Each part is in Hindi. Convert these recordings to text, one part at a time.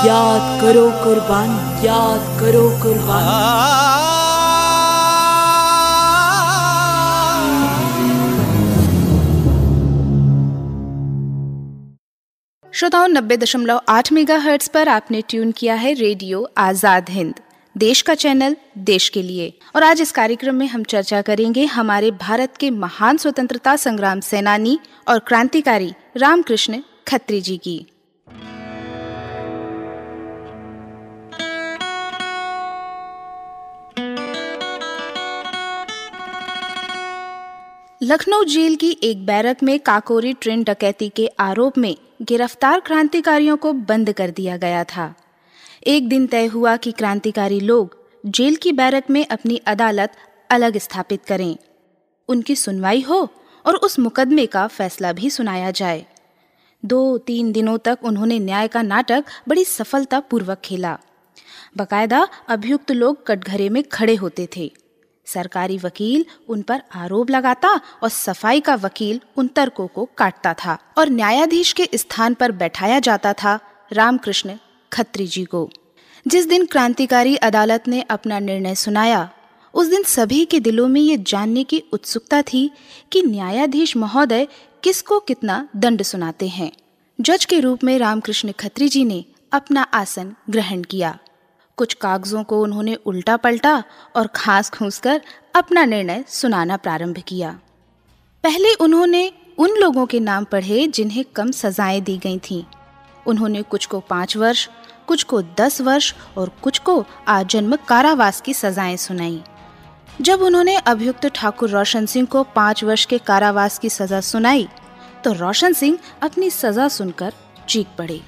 याद करो कुर्बान, याद करो कुर्बान। श्रोताओं, नब्बे दशमलव आठ मेगा हर्ट्स पर आपने ट्यून किया है रेडियो आज़ाद हिंद, देश का चैनल, देश के लिए। और आज इस कार्यक्रम में हम चर्चा करेंगे हमारे भारत के महान स्वतंत्रता संग्राम सेनानी और क्रांतिकारी रामकृष्ण खत्री जी की। लखनऊ जेल की एक बैरक में काकोरी ट्रेन डकैती के आरोप में गिरफ़्तार क्रांतिकारियों को बंद कर दिया गया था। एक दिन तय हुआ कि क्रांतिकारी लोग जेल की बैरक में अपनी अदालत अलग स्थापित करें। उनकी सुनवाई हो और उस मुकदमे का फैसला भी सुनाया जाए। दो तीन दिनों तक उन्होंने न्याय का नाटक बड़ी सफलतापूर्वक खेला। बकायदा अभियुक्त लोग कटघरे में खड़े होते थे। सरकारी वकील उन पर आरोप लगाता और सफ़ाई का वकील उन तर्कों को काटता था और न्यायाधीश के स्थान पर बैठाया जाता था रामकृष्ण खत्री जी को। जिस दिन क्रांतिकारी अदालत ने अपना निर्णय सुनाया, उस दिन सभी के दिलों में ये जानने की उत्सुकता थी कि न्यायाधीश महोदय किसको कितना दंड सुनाते हैं। जज के रूप में रामकृष्ण खत्री जी ने अपना आसन ग्रहण किया। कुछ कागजों को उन्होंने उल्टा पलटा और खास खूस कर अपना निर्णय सुनाना प्रारंभ किया। पहले उन्होंने उन लोगों के नाम पढ़े जिन्हें कम सजाएँ दी गई थीं। उन्होंने कुछ को पाँच वर्ष, कुछ को दस वर्ष और कुछ को आजन्म कारावास की सजाएँ सुनाई। जब उन्होंने अभियुक्त ठाकुर रोशन सिंह को पाँच वर्ष के कारावास की सजा सुनाई तो रोशन सिंह अपनी सजा सुनकर चीख पड़े।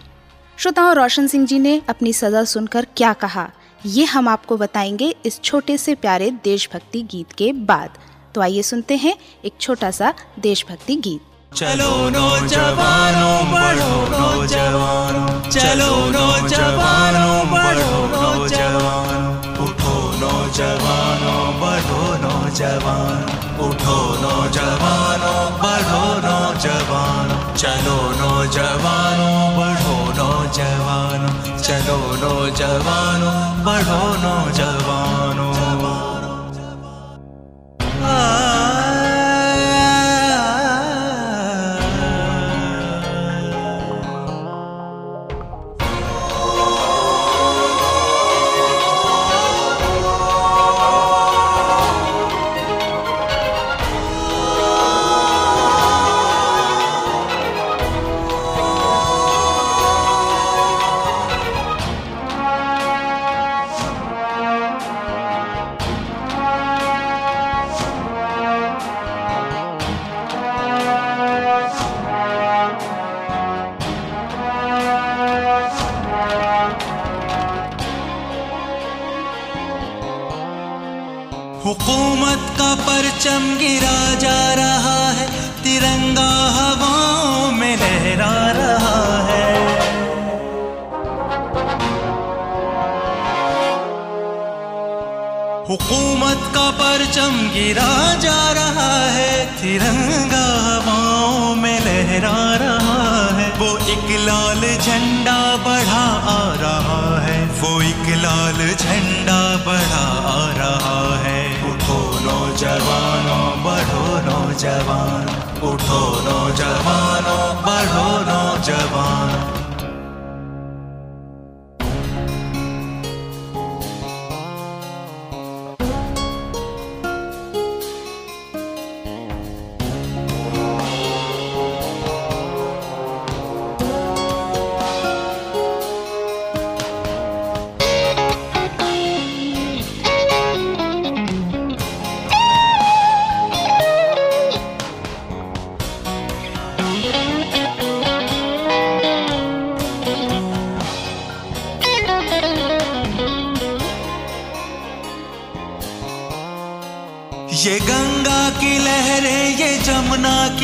श्रोताओं, रोशन सिंह जी ने अपनी सजा सुनकर क्या कहा? ये हम आपको बताएँगे इस छोटे से प्यारे देशभक्ति गीत के बाद। तो आइए सुनते हैं एक छोटा सा देशभक्ति गीत। चलो नौजवानों, बढ़ो नौजवानों। चलो नौजवानों, बढ़ो नौजवानों। उठो नौजवानों, बढ़ो नौजवान। उठो नौजवानों, बढ़ो नौजवान। चलो नौजवानों, बढ़ो नौजवानों चलो नौजवानों बढ़ो नौजवानों।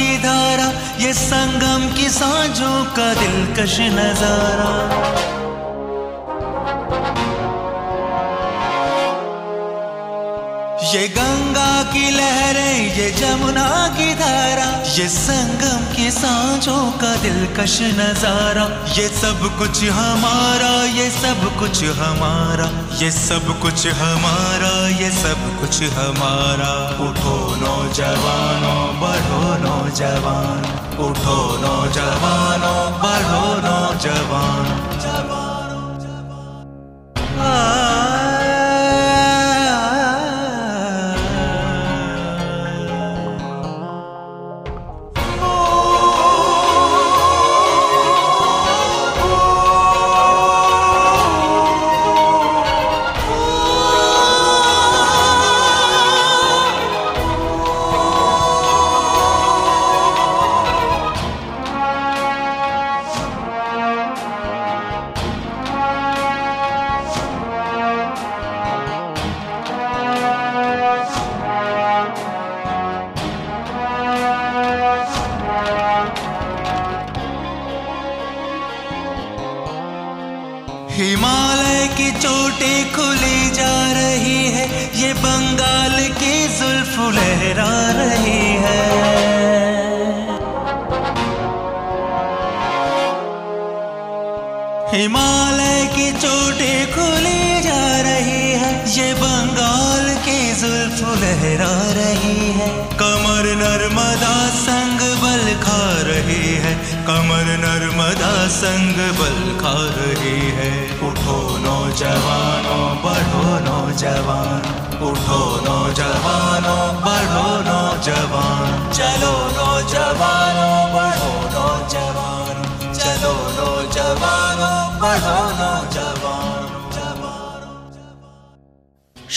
की धारा, ये संगम की सांझों का दिलकश नज़ारा। ये गंगा की लहरें, ये जमुना की धारा ये संगम के सांझों का दिलकश नज़ारा, ये सब कुछ हमारा, ये सब कुछ हमारा, ये सब कुछ हमारा, ये सब कुछ हमारा। उठो नौजवानों, बढ़ो नौजवान। उठो नौजवानों, बढ़ो नौजवान। जवानों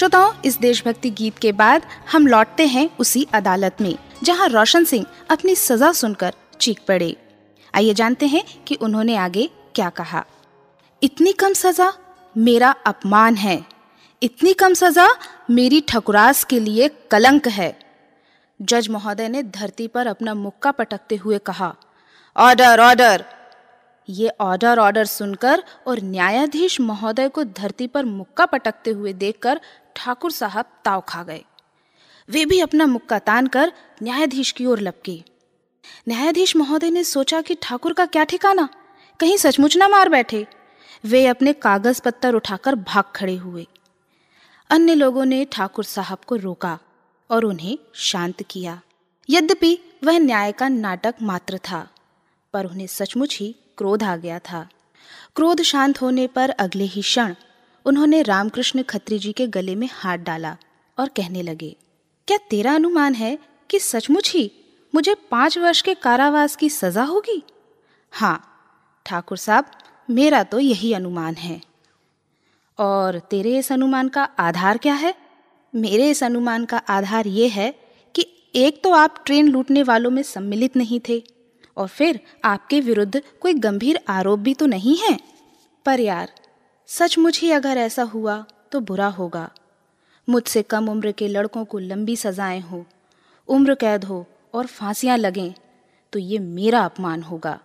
श्रोताओं, इस देशभक्ति गीत के बाद हम लौटते हैं उसी अदालत में, जहाँ रोशन सिंह अपनी सजा सुनकर चीख पड़े। आइए जानते हैं कि उन्होंने आगे क्या कहा। इतनी कम सजा मेरा अपमान है। इतनी कम सजा मेरी ठकुरास के लिए कलंक है। जज महोदय ने धरती पर अपना मुक्का पटकते हुए कहा, ऑर्डर ऑर्डर! ये ऑर्डर ऑर्डर सुनकर और न्यायाधीश महोदय को धरती पर मुक्का पटकते हुए देखकर ठाकुर साहब ताव खा गए। वे भी अपना मुक्का तान कर न्यायाधीश की ओर लपके। न्यायाधीश महोदय ने सोचा कि ठाकुर का क्या ठिकाना? कहीं सचमुच ना मार बैठे। वे अपने कागज़ पत्तर उठाकर भाग खड़े हुए। अन्य लोगों ने ठाकुर साहब को रोका और उन्हें शांत किया। यद्यपि वह न्याय का नाटक मात्र था, पर उन्हें सचमुच ही क्रोध आ गया था। क्रोध शांत होने पर अगले ही क्षण उन्होंने रामकृष्ण खत्री जी के गले में हाथ डाला और कहने लगे, क्या तेरा अनुमान है कि सचमुच ही मुझे पाँच वर्ष के कारावास की सजा होगी? हाँ ठाकुर साहब, मेरा तो यही अनुमान है। और तेरे इस अनुमान का आधार क्या है? मेरे इस अनुमान का आधार ये है कि एक तो आप ट्रेन लूटने वालों में सम्मिलित नहीं थे, और फिर आपके विरुद्ध कोई गंभीर आरोप भी तो नहीं है? पर यार सचमुच ही अगर ऐसा हुआ तो बुरा होगा। मुझसे कम उम्र के लड़कों को लंबी सजाएँ हो, उम्र कैद हो और फांसियाँ लगें तो ये मेरा अपमान होगा।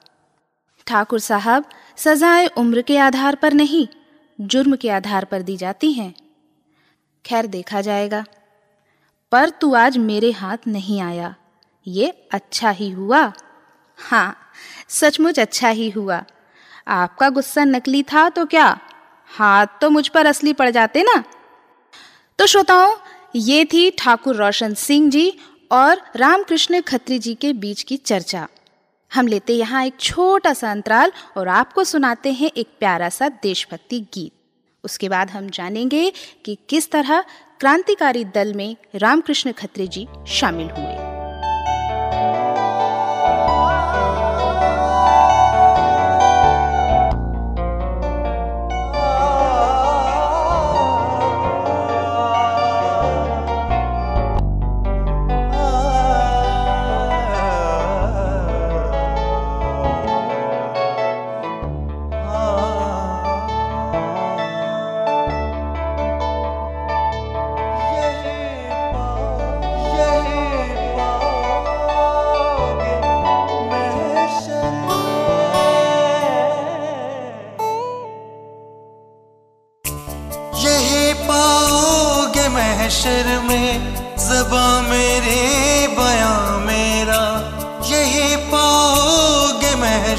ठाकुर साहब, सजाएँ उम्र के आधार पर नहीं, जुर्म के आधार पर दी जाती हैं। खैर, देखा जाएगा। पर तू आज मेरे हाथ नहीं आया। ये अच्छा ही हुआ। हाँ सचमुच अच्छा ही हुआ। आपका गुस्सा नकली था तो क्या? हाथ तो मुझ पर असली पड़ जाते ना। तो श्रोताओं, ये थी ठाकुर रोशन सिंह जी और रामकृष्ण खत्री जी के बीच की चर्चा। हम लेते यहाँ एक छोटा सा अंतराल और आपको सुनाते हैं एक प्यारा सा देशभक्ति गीत। उसके बाद हम जानेंगे कि किस तरह क्रांतिकारी दल में रामकृष्ण खत्री जी शामिल हुए।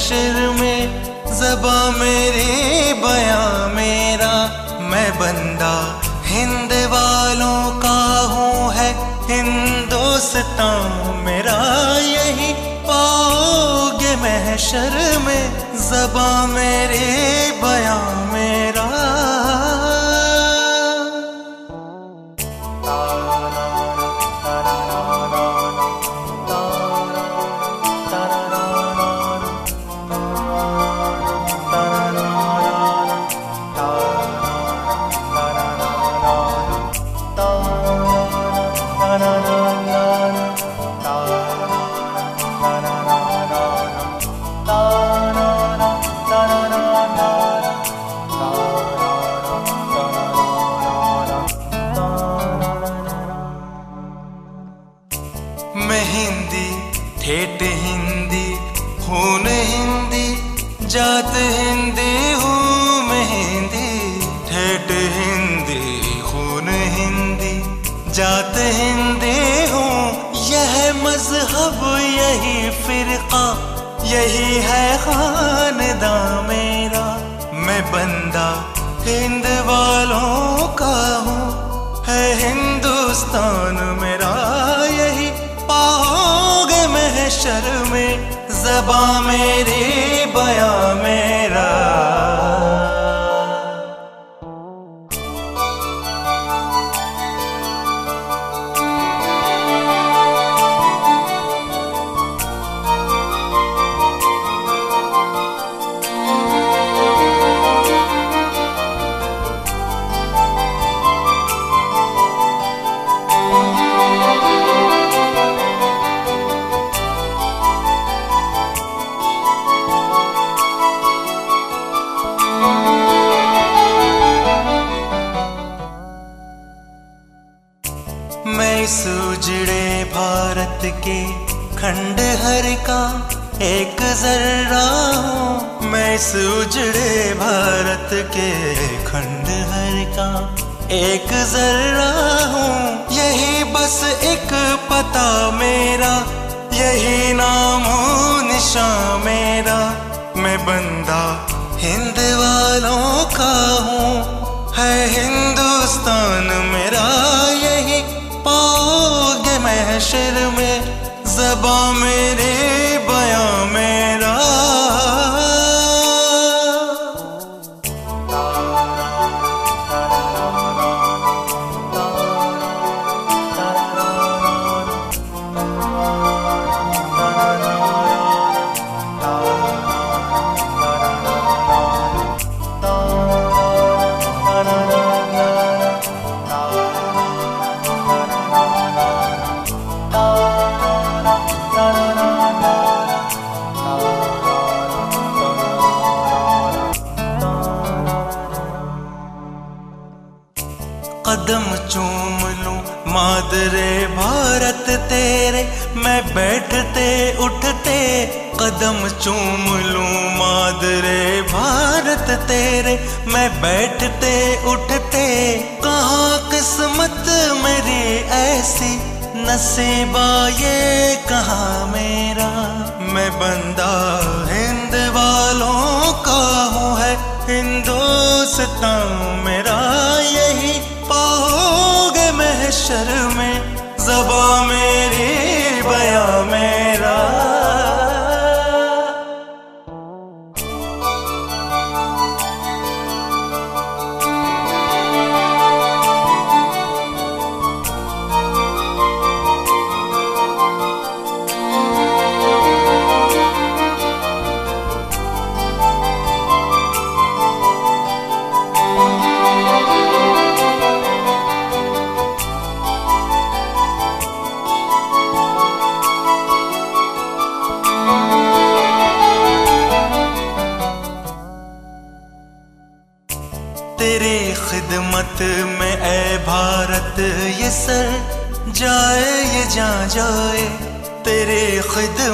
हशर में, जबा मेरे बया मेरा। मैं बंदा हिंद वालों का हूँ, है हिंदोस्ता मेरा। यही पाओगे महशर में, जबा मेरे जबा मेरी एक जर्रा हूँ, यही बस एक पता मेरा, यही नाम हो निशा मेरा। मैं बंदा हिंद वालों का हूँ, है हिंदुस्तान मेरा। यही पाओगे महशर में जबा मेरे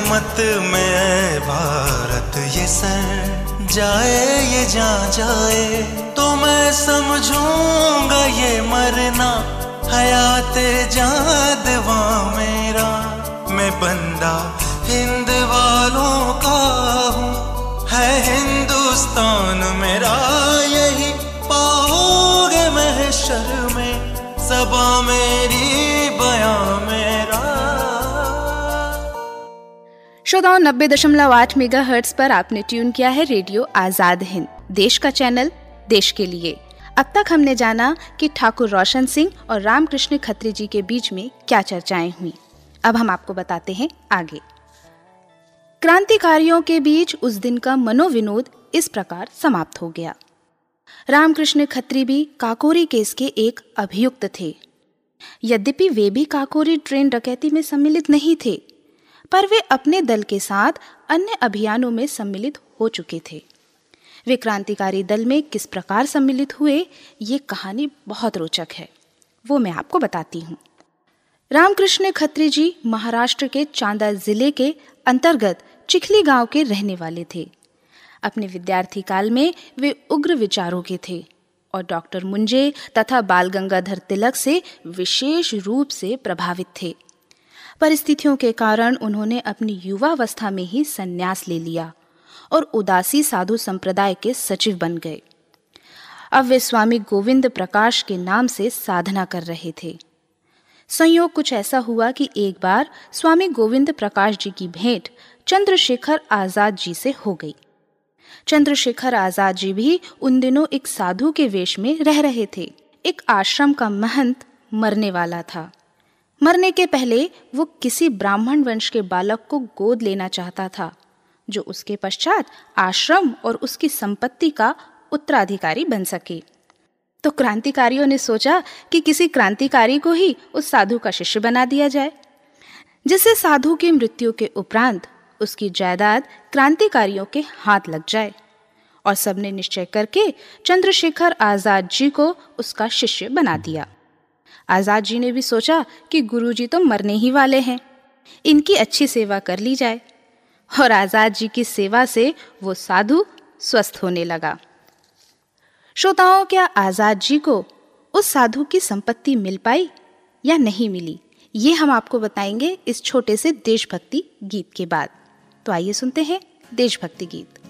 मत में भारत ये सर जाए, ये जा जाए तो मैं समझूँगा ये मरना हयात जादवा मेरा। मैं बंदा हिंद वालों का हूँ, है हिंदुस्तान मेरा। यही पाओगे महशर में सबा में श्रोताओं, नब्बे दशमलव आठ मेगा हर्ट्स पर आपने ट्यून किया है रेडियो आज़ाद हिंद। देश का चैनल, देश के लिए। अब तक हमने जाना कि ठाकुर रोशन सिंह और रामकृष्ण खत्री जी के बीच में क्या चर्चाएँ हुई। अब हम आपको बताते हैं आगे। क्रांतिकारियों के बीच उस दिन का मनोविनोद इस प्रकार समाप्त हो गया। रामकृष्ण खत्री भी काकोरी केस के एक अभियुक्त थे। यद्यपि वे भी काकोरी ट्रेन डकैती में सम्मिलित नहीं थे। पर वे अपने दल के साथ अन्य अभियानों में सम्मिलित हो चुके थे। वे क्रांतिकारी दल में किस प्रकार सम्मिलित हुए, ये कहानी बहुत रोचक है। वो मैं आपको बताती हूँ। रामकृष्ण खत्री जी महाराष्ट्र के चांदा ज़िले के अंतर्गत चिखली गाँव के रहने वाले थे। अपने विद्यार्थी काल में वे उग्र विचारों के थे और डॉक्टर मुंजे तथा बाल गंगाधर तिलक से विशेष रूप से प्रभावित थे। परिस्थितियों के कारण उन्होंने अपनी युवावस्था में ही संन्यास ले लिया और उदासी साधु संप्रदाय के सचिव बन गए। अब वे स्वामी गोविंद प्रकाश के नाम से साधना कर रहे थे। संयोग कुछ ऐसा हुआ कि एक बार स्वामी गोविंद प्रकाश जी की भेंट चंद्रशेखर आज़ाद जी से हो गई। चंद्रशेखर आज़ाद जी भी उन दिनों एक साधु के वेश में रह रहे थे। एक आश्रम का महंत मरने वाला था। मरने के पहले वो किसी ब्राह्मण वंश के बालक को गोद लेना चाहता था, जो उसके पश्चात आश्रम और उसकी संपत्ति का उत्तराधिकारी बन सके। तो क्रांतिकारियों ने सोचा कि किसी क्रांतिकारी को ही उस साधु का शिष्य बना दिया जाए, जिससे साधु की मृत्यु के उपरांत उसकी जायदाद क्रांतिकारियों के हाथ लग जाए और सबने निश्चय करके चंद्रशेखर आज़ाद जी को उसका शिष्य बना दिया। आज़ाद जी ने भी सोचा कि गुरुजी तो मरने ही वाले हैं। इनकी अच्छी सेवा कर ली जाए। और आज़ाद जी की सेवा से वो साधु स्वस्थ होने लगा। श्रोताओं, क्या आज़ाद जी को उस साधु की संपत्ति मिल पाई या नहीं मिली? ये हम आपको बताएँगे इस छोटे से देशभक्ति गीत के बाद। तो आइए सुनते हैं देशभक्ति गीत।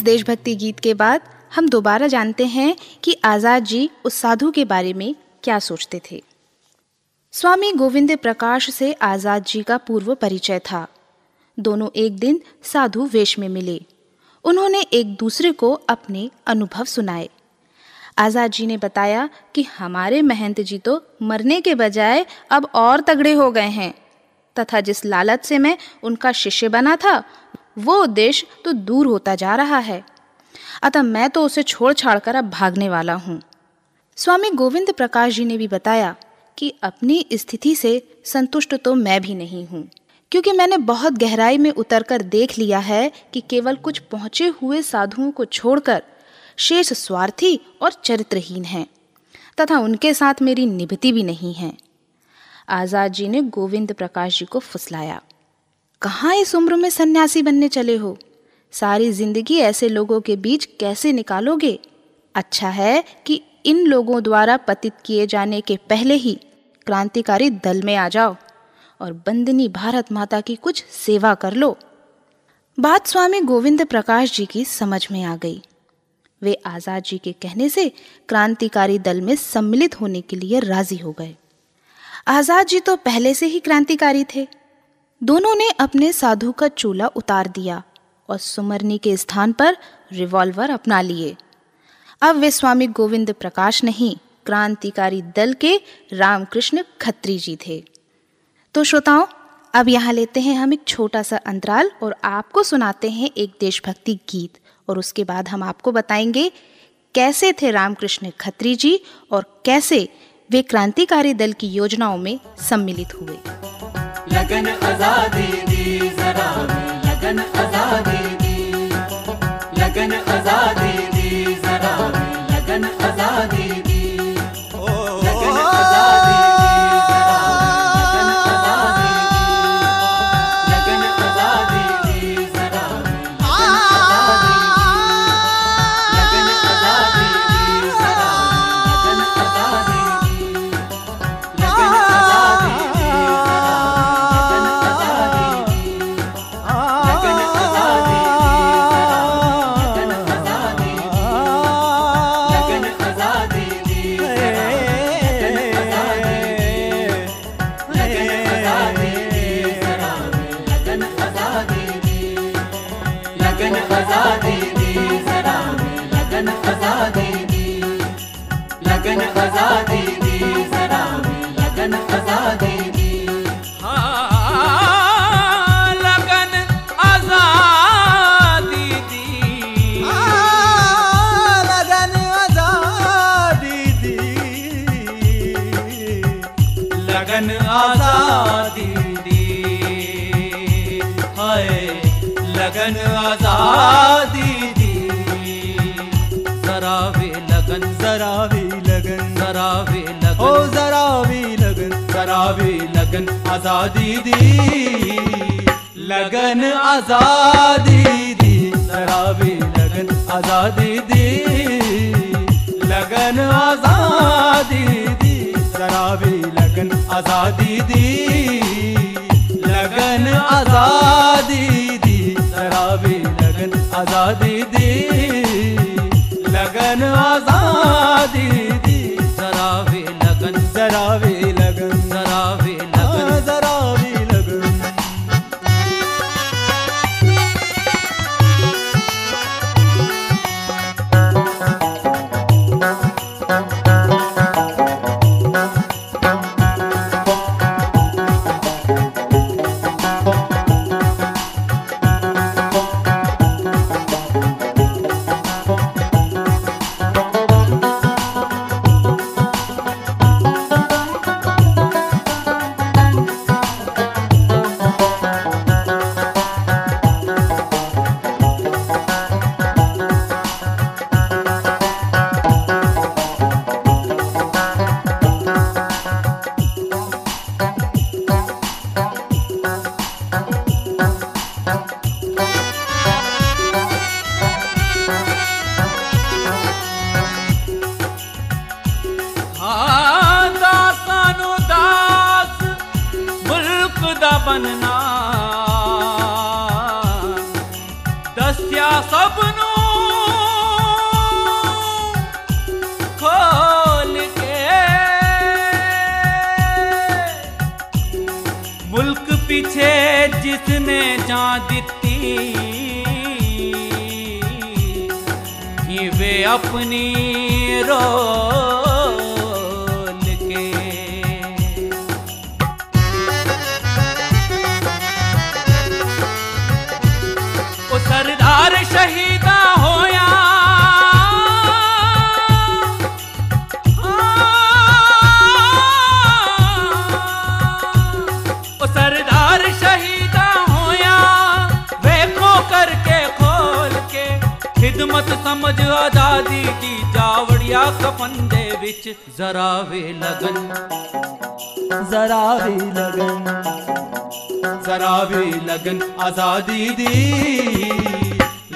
इस देशभक्ति गीत के बाद हम दोबारा जानते हैं कि आज़ाद जी उस साधु के बारे में क्या सोचते थे। स्वामी गोविंद प्रकाश से आज़ाद जी का पूर्व परिचय था। दोनों एक दिन साधु वेश में मिले। उन्होंने एक दूसरे को अपने अनुभव सुनाए। आज़ाद जी ने बताया कि हमारे महंत जी तो मरने के बजाय अब और तगड़े हो गए हैं। तथा जिस लालच से मैं उनका शिष्य बना था वो उद्देश्य तो दूर होता जा रहा है। अतः मैं तो उसे छोड़ छाड़ कर अब भागने वाला हूँ। स्वामी गोविंद प्रकाश जी ने भी बताया कि अपनी स्थिति से संतुष्ट तो मैं भी नहीं हूँ, क्योंकि मैंने बहुत गहराई में उतरकर देख लिया है कि केवल कुछ पहुँचे हुए साधुओं को छोड़कर शेष स्वार्थी और चरित्रहीन हैं, तथा उनके साथ मेरी निभती भी नहीं है। आज़ाद जी ने गोविंद प्रकाश जी को फुसलाया। कहाँ इस उम्र में सन्यासी बनने चले हो? सारी ज़िंदगी ऐसे लोगों के बीच कैसे निकालोगे? अच्छा है कि इन लोगों द्वारा पतित किए जाने के पहले ही क्रांतिकारी दल में आ जाओ और बंदनी भारत माता की कुछ सेवा कर लो। बात स्वामी गोविंद प्रकाश जी की समझ में आ गई। वे आज़ाद जी के कहने से क्रांतिकारी दल में सम्मिलित होने के लिए राज़ी हो गए। आज़ाद जी तो पहले से ही क्रांतिकारी थे। दोनों ने अपने साधु का चूल्हा उतार दिया और सुमरनी के स्थान पर रिवॉल्वर अपना लिए। अब वे स्वामी गोविंद प्रकाश नहीं, क्रांतिकारी दल के रामकृष्ण खत्री जी थे। तो श्रोताओं, अब यहाँ लेते हैं हम एक छोटा सा अंतराल और आपको सुनाते हैं एक देशभक्ति गीत और उसके बाद हम आपको बताएँगे कैसे थे रामकृष्ण खत्री जी और कैसे वे क्रांतिकारी दल की योजनाओं में सम्मिलित हुए। लगन आजादी दी जरा लगन आजादी दी लगन आजादी लगन आज़ादी दी। जरा वे लगन जरा भी लगन। जरा वे ओ लगन। जरा भी लगन। जरा वे लगन आज़ादी दी। लगन आज़ादी दी। जरा वे लगन आज़ादी दी। लगन आज़ादी दी। जरा वे लगन आज़ादी दी। लगन आज़ादी करावे लगन आज़ादी दी। अपनी रोल समझ आज़ादी दी जावड़िया कफन दे जरा वे लगन। जरा वे लगन। जरा भी लगन आज़ादी दी।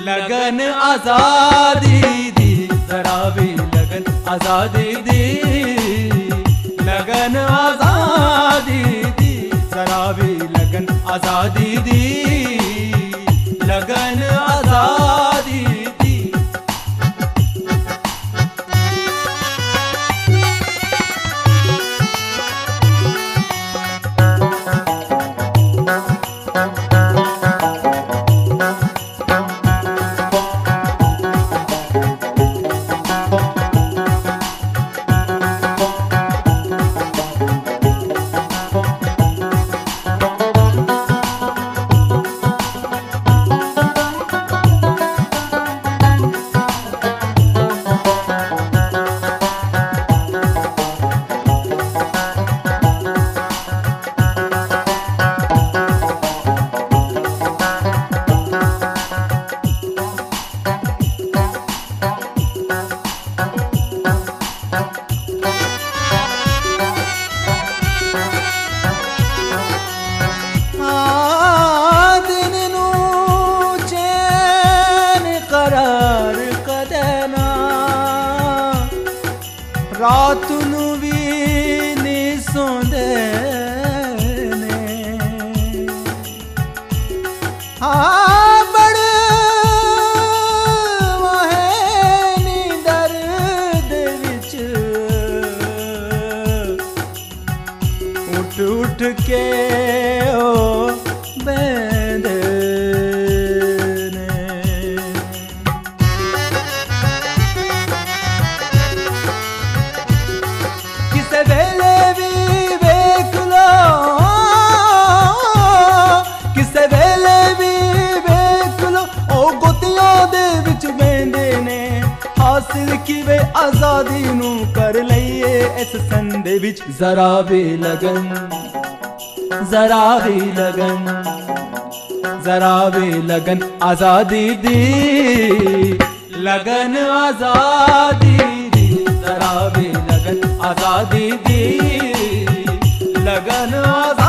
लगन आज़ादी दी। जरा भी लगन आज़ादी दी। लगन आज़ादी दी। जरा भी लगन आज़ादी दी। 啊。बिच जरा भी लगन, जरा भी लगन, जरा भी लगन। आज़ादी दी, लगन आज़ादी दी, जरा भी लगन। आज़ादी दी, लगन आज़ादी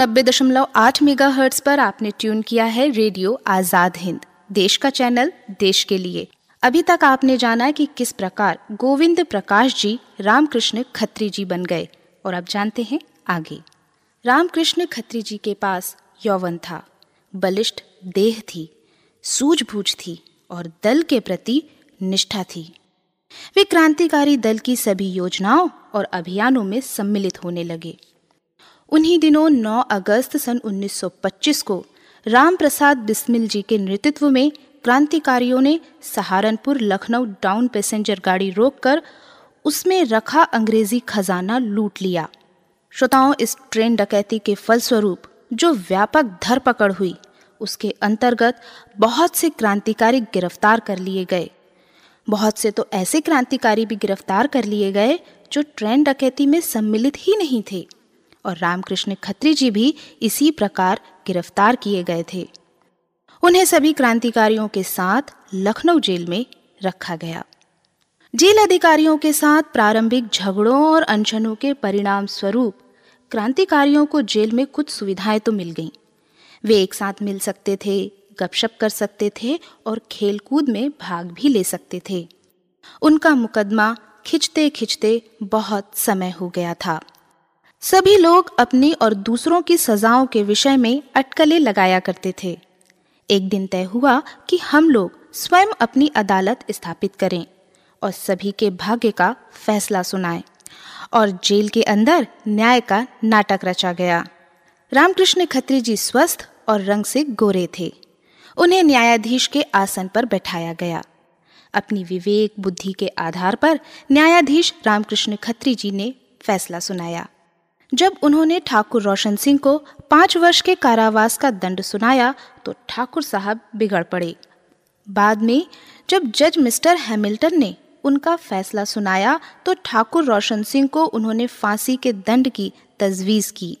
नब्बे दशमलव आठ मेगा हर्ट्स पर आपने ट्यून किया है रेडियो आज़ाद हिंद, देश का चैनल, देश के लिए। अभी तक आपने जाना कि किस प्रकार गोविंद प्रकाश जी, रामकृष्ण खत्री जी बन गए, और अब जानते हैं आगे। रामकृष्ण खत्री जी के पास यौवन था, बलिष्ठ, देह थी, सूझबूझ थी, और दल के प्रति निष्ठा थी। वे क्रांतिकारी दल की सभी योजनाओं और अभियानों में सम्मिलित होने लगे। उन्हीं दिनों 9 अगस्त सन 1925 को राम प्रसाद बिस्मिल जी के नेतृत्व में क्रांतिकारियों ने सहारनपुर लखनऊ डाउन पैसेंजर गाड़ी रोककर उसमें रखा अंग्रेज़ी खजाना लूट लिया। श्रोताओं, इस ट्रेन डकैती के फलस्वरूप जो व्यापक धरपकड़ हुई, उसके अंतर्गत बहुत से क्रांतिकारी गिरफ़्तार कर लिए गए। बहुत से तो ऐसे क्रांतिकारी भी गिरफ़्तार कर लिए गए जो ट्रेन डकैती में सम्मिलित ही नहीं थे। और रामकृष्ण खत्री जी भी इसी प्रकार गिरफ़्तार किए गए थे। उन्हें सभी क्रांतिकारियों के साथ लखनऊ जेल में रखा गया। जेल अधिकारियों के साथ प्रारंभिक झगड़ों और अनशनों के परिणाम स्वरूप क्रांतिकारियों को जेल में कुछ सुविधाएँ तो मिल गईं। वे एक साथ मिल सकते थे, गपशप कर सकते थे और खेलकूद में भाग भी ले सकते थे। उनका मुकदमा खिंचते खिंचते बहुत समय हो गया था। सभी लोग अपनी और दूसरों की सजाओं के विषय में अटकलें लगाया करते थे। एक दिन तय हुआ कि हम लोग स्वयं अपनी अदालत स्थापित करें और सभी के भाग्य का फैसला सुनाएँ और जेल के अंदर न्याय का नाटक रचा गया। रामकृष्ण खत्री जी स्वस्थ और रंग से गोरे थे। उन्हें न्यायाधीश के आसन पर बैठाया गया। अपनी विवेक बुद्धि के आधार पर न्यायाधीश रामकृष्ण खत्री जी ने फैसला सुनाया। जब उन्होंने ठाकुर रोशन सिंह को पाँच वर्ष के कारावास का दंड सुनाया तो ठाकुर साहब बिगड़ पड़े। बाद में, जब जज मिस्टर हैमिल्टन ने उनका फैसला सुनाया तो ठाकुर रोशन सिंह को उन्होंने फांसी के दंड की तजवीज़ की।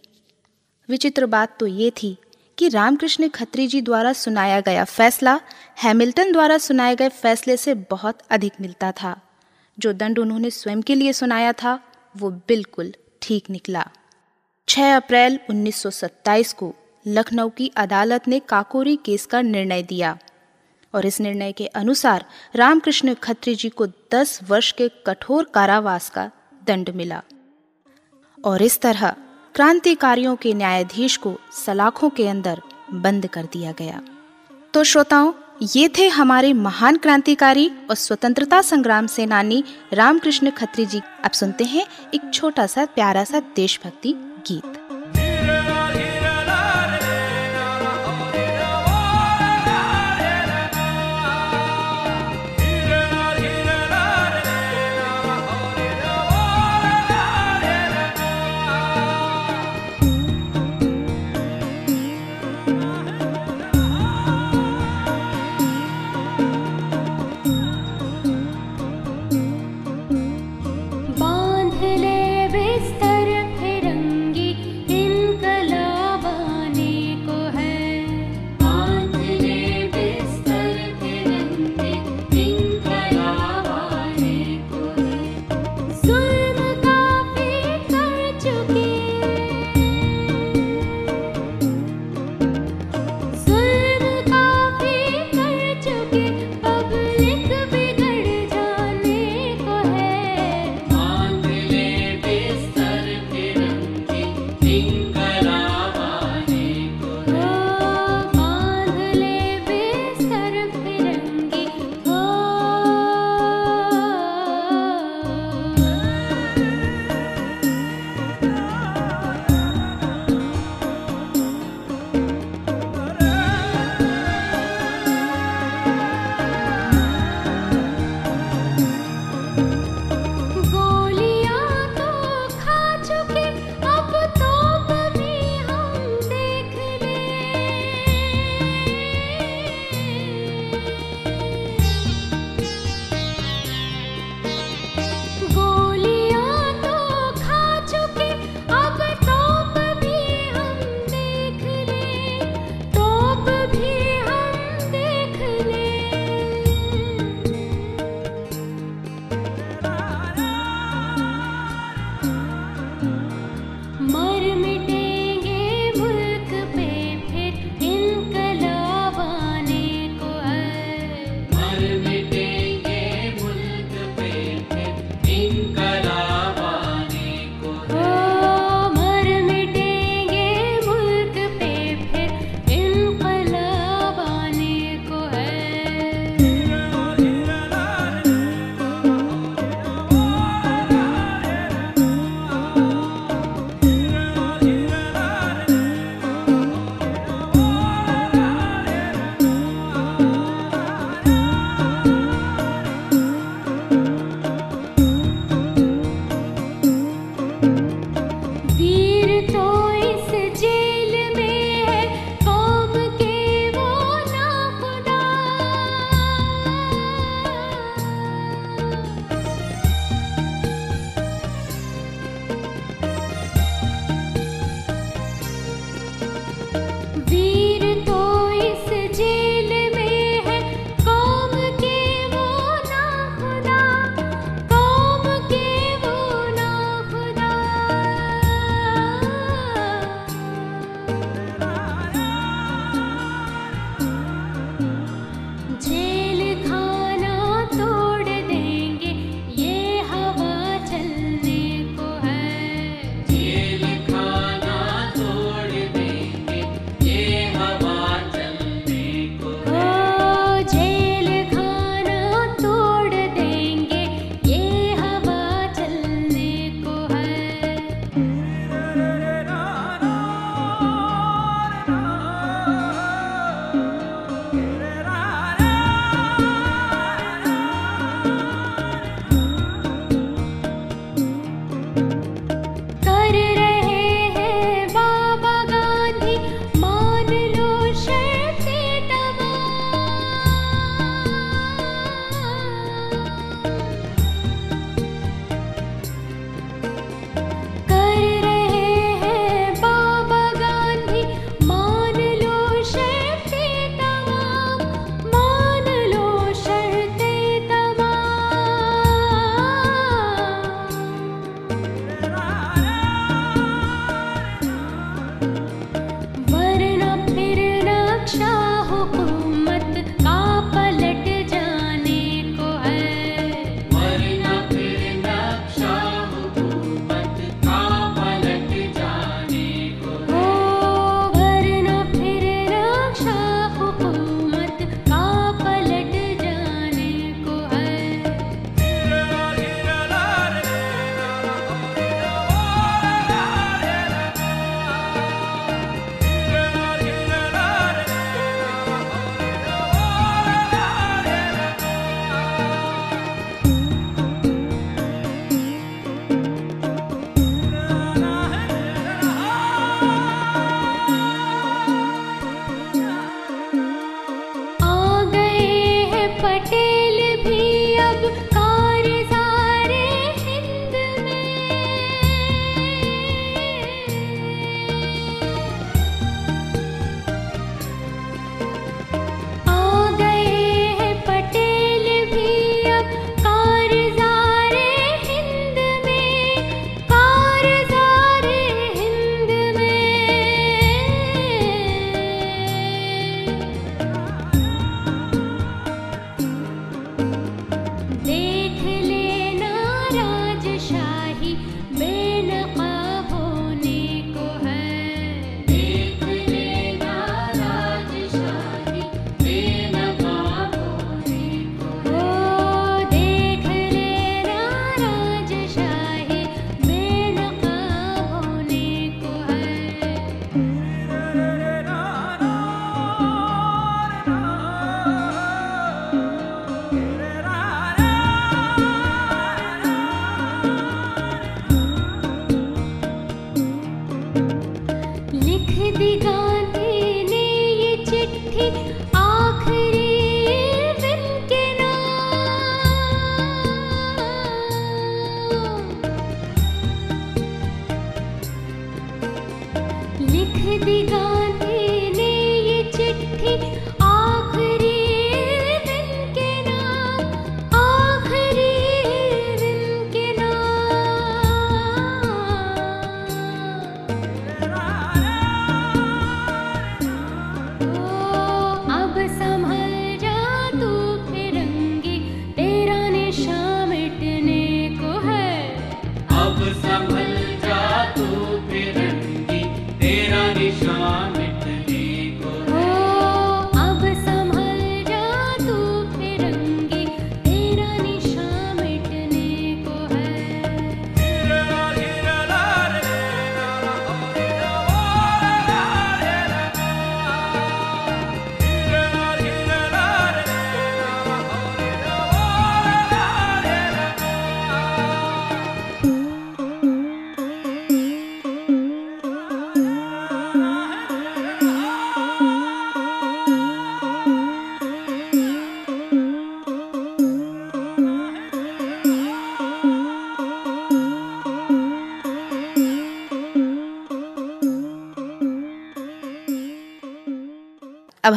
विचित्र बात तो ये थी कि रामकृष्ण खत्री जी द्वारा सुनाया गया फैसला, हैमिल्टन द्वारा सुनाए गए फैसले से बहुत अधिक मिलता था। जो दंड उन्होंने स्वयं के लिए सुनाया था, वो बिल्कुल ठीक निकला। 6 अप्रैल 1927 को लखनऊ की अदालत ने काकोरी केस का निर्णय दिया और इस निर्णय के अनुसार रामकृष्ण खत्री जी को 10 वर्ष के कठोर कारावास का दंड मिला। और इस तरह क्रांतिकारियों के न्यायाधीश को सलाखों के अंदर बंद कर दिया गया। तो श्रोताओं, ये थे हमारे महान क्रांतिकारी और स्वतंत्रता संग्राम सेनानी रामकृष्ण खत्री जी। अब सुनते हैं एक छोटा सा, प्यारा सा देशभक्ति गीत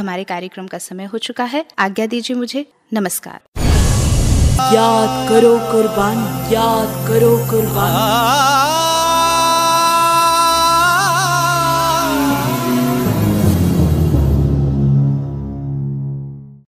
हमारे कार्यक्रम का समय हो चुका है। आज्ञा दीजिए मुझे। नमस्कार। याद करो कुर्बान, याद करो कुर्बानी।